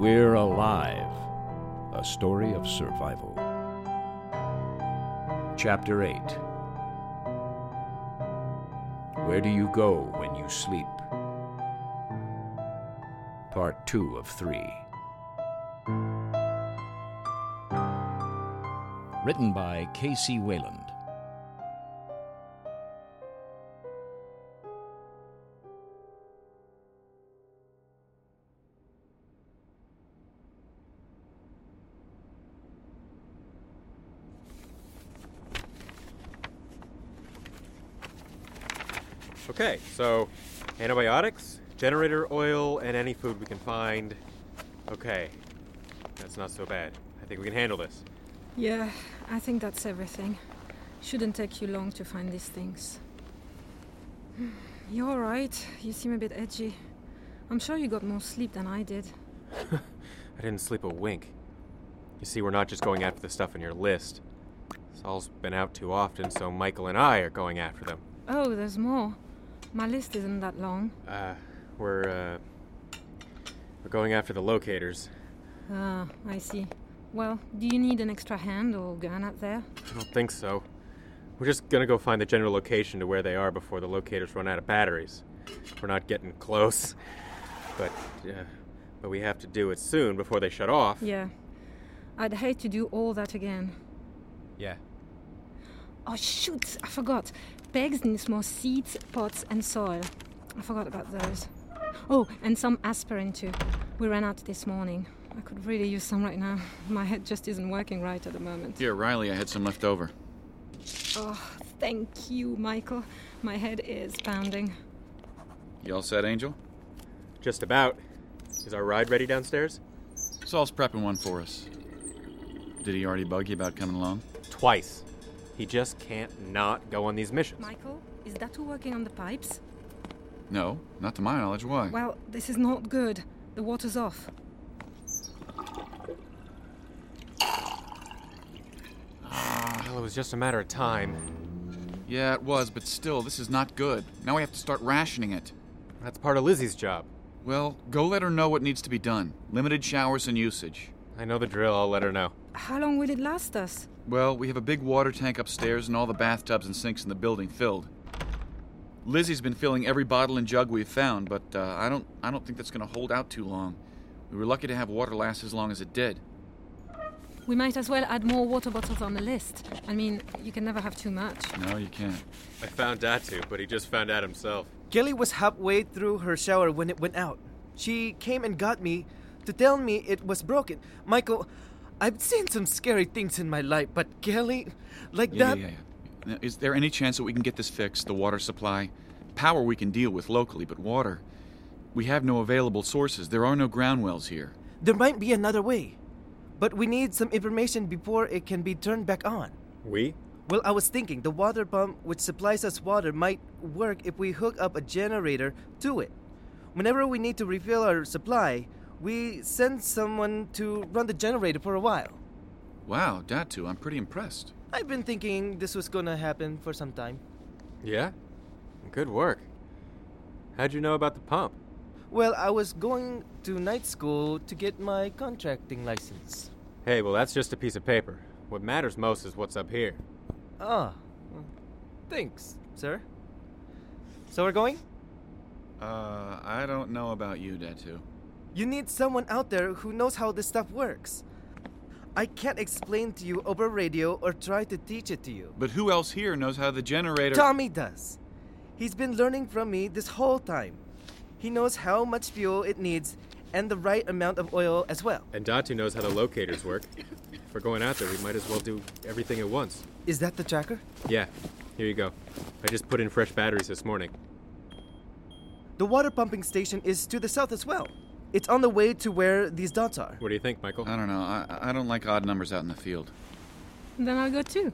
We're Alive A Story of Survival. Chapter 8 Where Do You Go When You Sleep? Part 2 of 3. Written by K.C. Wayland. Okay, so antibiotics, generator oil, and any food we can find. Okay, that's not so bad. I think we can handle this. Yeah, I think that's everything. Shouldn't take you long to find these things. You're alright. You seem a bit edgy. I'm sure you got more sleep than I did. I didn't sleep a wink. You see, we're not just going after the stuff in your list. Saul's been out too often, so Michael and I are going after them. Oh, there's more. My list isn't that long. Uh, we're, uh, we're going after the locators. Ah, I see. Well, do you need an extra hand or gun out there? I don't think so. We're just gonna go find the general location to where they are before the locators run out of batteries. We're not getting close, but uh, but we have to do it soon before they shut off. Yeah. I'd hate to do all that again. Yeah. Oh, shoot! I forgot. Pegs needs more seeds, pots, and soil. I forgot about those. Oh, and some aspirin too. We ran out this morning. I could really use some right now. My head just isn't working right at the moment. Here, Riley, I had some left over. Oh, thank you, Michael. My head is pounding. You all set, Angel? Just about. Is our ride ready downstairs? Saul's prepping one for us. Did he already bug you about coming along? Twice. He just can't not go on these missions. Michael, is Datu working on the pipes? No, not to my knowledge. Why? Well, this is not good. The water's off. Ah, well, it was just a matter of time. Yeah, it was, but still, this is not good. Now we have to start rationing it. That's part of Lizzie's job. Well, go let her know what needs to be done. Limited showers and usage. I know the drill, I'll let her know. How long will it last us? Well, we have a big water tank upstairs and all the bathtubs and sinks in the building filled. Lizzie's been filling every bottle and jug we've found, but uh, I don't I don't think that's going to hold out too long. We were lucky to have water last as long as it did. We might as well add more water bottles on the list. I mean, you can never have too much. No, you can't. I found Datu, but he just found out himself. Gilly was halfway through her shower when it went out. She came and got me to tell me it was broken. Michael, I've seen some scary things in my life, but Kelly, like Yeah, that. yeah, yeah. Now, Is there any chance that we can get this fixed? The water supply, power we can deal with locally, but water, we have no available sources. There are no ground wells here. There might be another way, but we need some information before it can be turned back on. We? Well, I was thinking the water pump which supplies us water might work if we hook up a generator to it. Whenever we need to refill our supply, we sent someone to run the generator for a while. Wow, Datu, I'm pretty impressed. I've been thinking this was gonna happen for some time. Yeah? Good work. How'd you know about the pump? Well, I was going to night school to get my contracting license. Hey, well, that's just a piece of paper. What matters most is what's up here. Ah, thanks, sir. So we're going? Uh, I don't know about you, Datu. You need someone out there who knows how this stuff works. I can't explain to you over radio or try to teach it to you. But who else here knows how the generator. Tommy does. He's been learning from me this whole time. He knows how much fuel it needs and the right amount of oil as well. And Datu knows how the locators work. If we're going out there, we might as well do everything at once. Is that the tracker? Yeah, here you go. I just put in fresh batteries this morning. The water pumping station is to the south as well. It's on the way to where these dots are. What do you think, Michael? I don't know. I, I don't like odd numbers out in the field. Then I'll go two.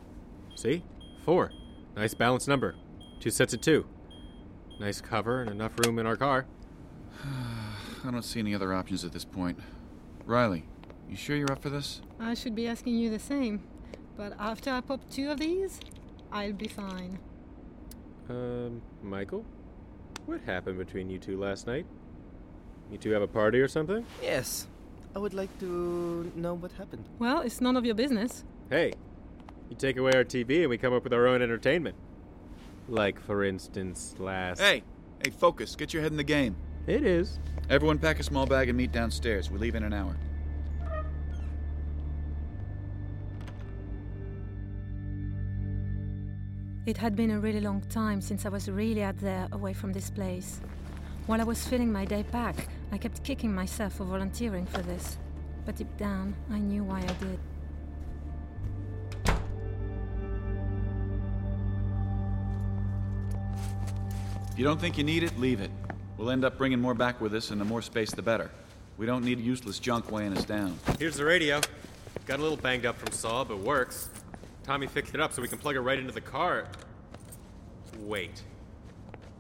See? Four. Nice balanced number. Two sets of two. Nice cover and enough room in our car. I don't see any other options at this point. Riley, you sure you're up for this? I should be asking you the same. But after I pop two of these, I'll be fine. Um, Michael? What happened between you two last night? You two have a party or something? Yes. I would like to know what happened. Well, it's none of your business. Hey, you take away our TV and we come up with our own entertainment. Like, for instance, last. Hey, hey, focus. Get your head in the game. It is. Everyone pack a small bag and meet downstairs. We leave in an hour. It had been a really long time since I was really out there away from this place. While I was filling my day back, I kept kicking myself for volunteering for this. But deep down, I knew why I did. If you don't think you need it, leave it. We'll end up bringing more back with us, and the more space, the better. We don't need useless junk weighing us down. Here's the radio. Got a little banged up from Saw, but works. Tommy fixed it up so we can plug it right into the car. Wait.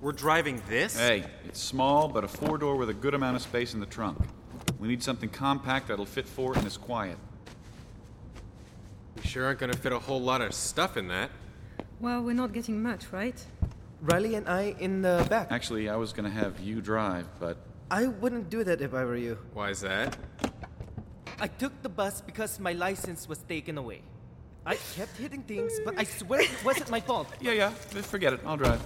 We're driving this? Hey, it's small, but a four door with a good amount of space in the trunk. We need something compact that'll fit four and is quiet. We sure aren't gonna fit a whole lot of stuff in that. Well, we're not getting much, right? Riley and I in the back. Actually, I was gonna have you drive, but I wouldn't do that if I were you. Why is that? I took the bus because my license was taken away. I kept hitting things, but I swear it wasn't my fault. yeah, yeah, forget it. I'll drive.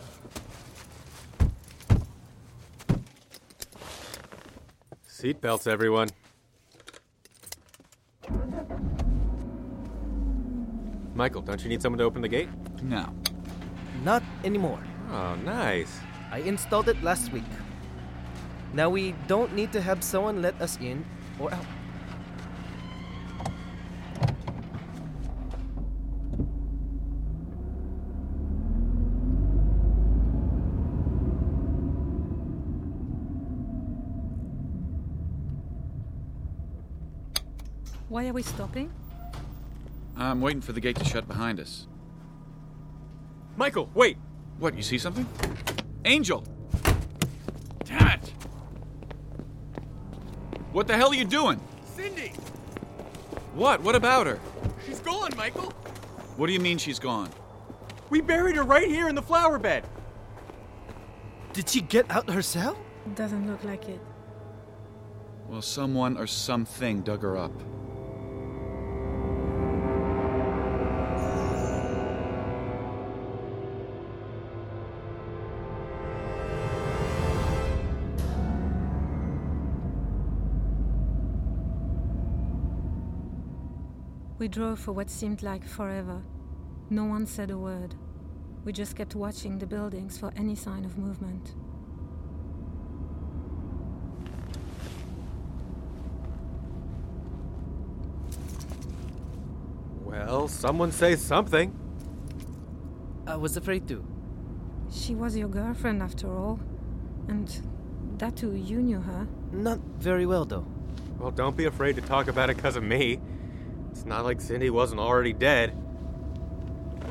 Seatbelts, everyone. Michael, don't you need someone to open the gate? No. Not anymore. Oh, nice. I installed it last week. Now we don't need to have someone let us in or out. Why are we stopping? I'm waiting for the gate to shut behind us. Michael, wait! What, you see something? Angel! Damn it! What the hell are you doing? Cindy! What? What about her? She's gone, Michael! What do you mean she's gone? We buried her right here in the flower bed! Did she get out herself? Doesn't look like it. Well, someone or something dug her up. We drove for what seemed like forever. No one said a word. We just kept watching the buildings for any sign of movement. Well, someone say something. I was afraid to. She was your girlfriend after all. And Datu, you knew her. Not very well, though. Well, don't be afraid to talk about it because of me. It's not like Cindy wasn't already dead.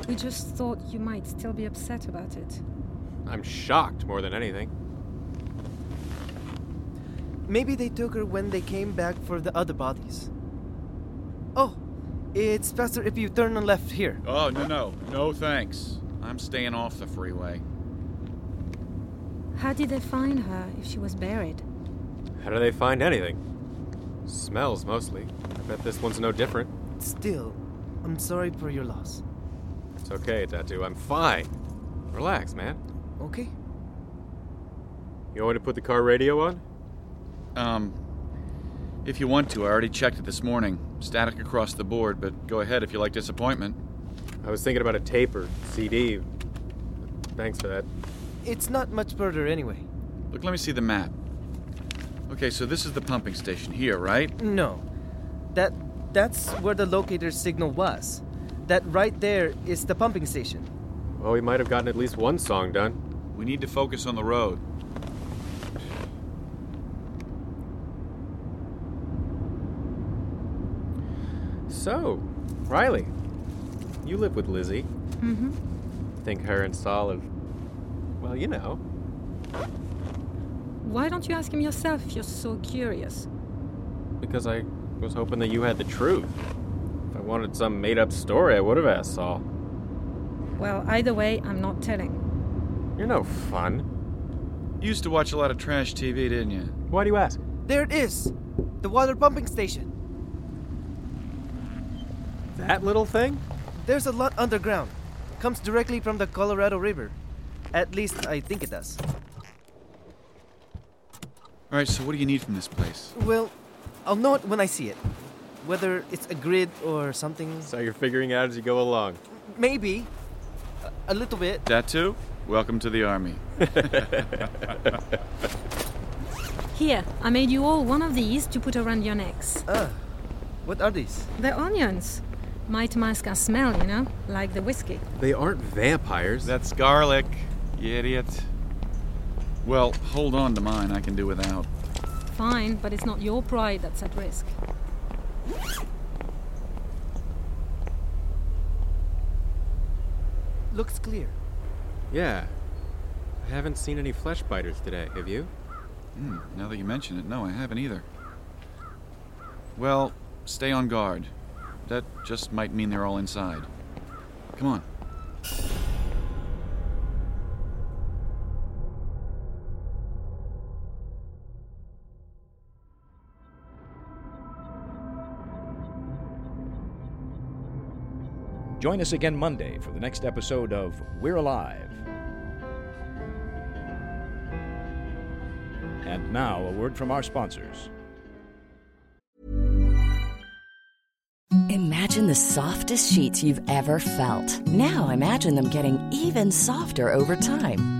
We just thought you might still be upset about it. I'm shocked more than anything. Maybe they took her when they came back for the other bodies. Oh, it's faster if you turn on left here. Oh, no, no. No thanks. I'm staying off the freeway. How did they find her if she was buried? How do they find anything? Smells mostly. I bet this one's no different. Still, I'm sorry for your loss. It's okay, Datu. I'm fine. Relax, man. Okay? You want me to put the car radio on? Um, if you want to, I already checked it this morning. Static across the board, but go ahead if you like disappointment. I was thinking about a tape or CD. Thanks for that. It's not much further anyway. Look, let me see the map. Okay, so this is the pumping station here, right? No. That that's where the locator signal was. That right there is the pumping station. Well, we might have gotten at least one song done. We need to focus on the road. So, Riley, you live with Lizzie. Mm-hmm. Think her and Saul have. Well, you know. Why don't you ask him yourself if you're so curious? Because I was hoping that you had the truth. If I wanted some made up story, I would have asked Saul. Well, either way, I'm not telling. You're no fun. You used to watch a lot of trash TV, didn't you? Why do you ask? There it is! The water pumping station. That little thing? There's a lot underground. Comes directly from the Colorado River. At least I think it does. All right, so what do you need from this place? Well, I'll know it when I see it. Whether it's a grid or something. So you're figuring out as you go along. Maybe. A, a little bit. Datu? Welcome to the army. Here, I made you all one of these to put around your necks. Ah, what are these? They're onions. Might mask our smell, you know, like the whiskey. They aren't vampires. That's garlic, you idiot. Well, hold on to mine. I can do without. Fine, but it's not your pride that's at risk. Looks clear. Yeah. I haven't seen any flesh biters today, have you? Hmm, now that you mention it, no, I haven't either. Well, stay on guard. That just might mean they're all inside. Come on. Join us again Monday for the next episode of We're Alive. And now, a word from our sponsors. Imagine the softest sheets you've ever felt. Now imagine them getting even softer over time.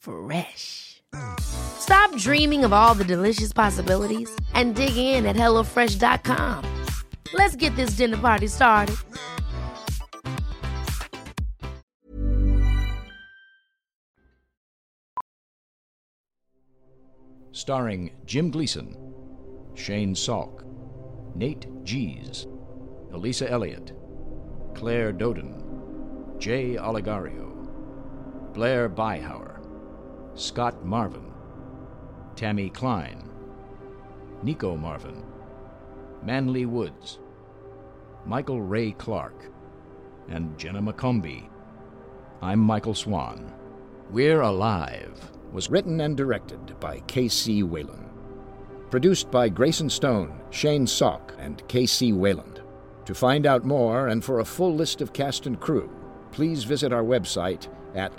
Fresh. Stop dreaming of all the delicious possibilities and dig in at HelloFresh.com. Let's get this dinner party started. Starring Jim Gleason, Shane Salk, Nate Gies, Elisa Elliott, Claire Doden, Jay Oligario, Blair Byhauer, Scott Marvin, Tammy Klein, Nico Marvin, Manly Woods, Michael Ray Clark, and Jenna McCombie. I'm Michael Swan. We're Alive was written and directed by K.C. Wayland. Produced by Grayson Stone, Shane Salk, and K.C. Wayland. To find out more and for a full list of cast and crew, please visit our website at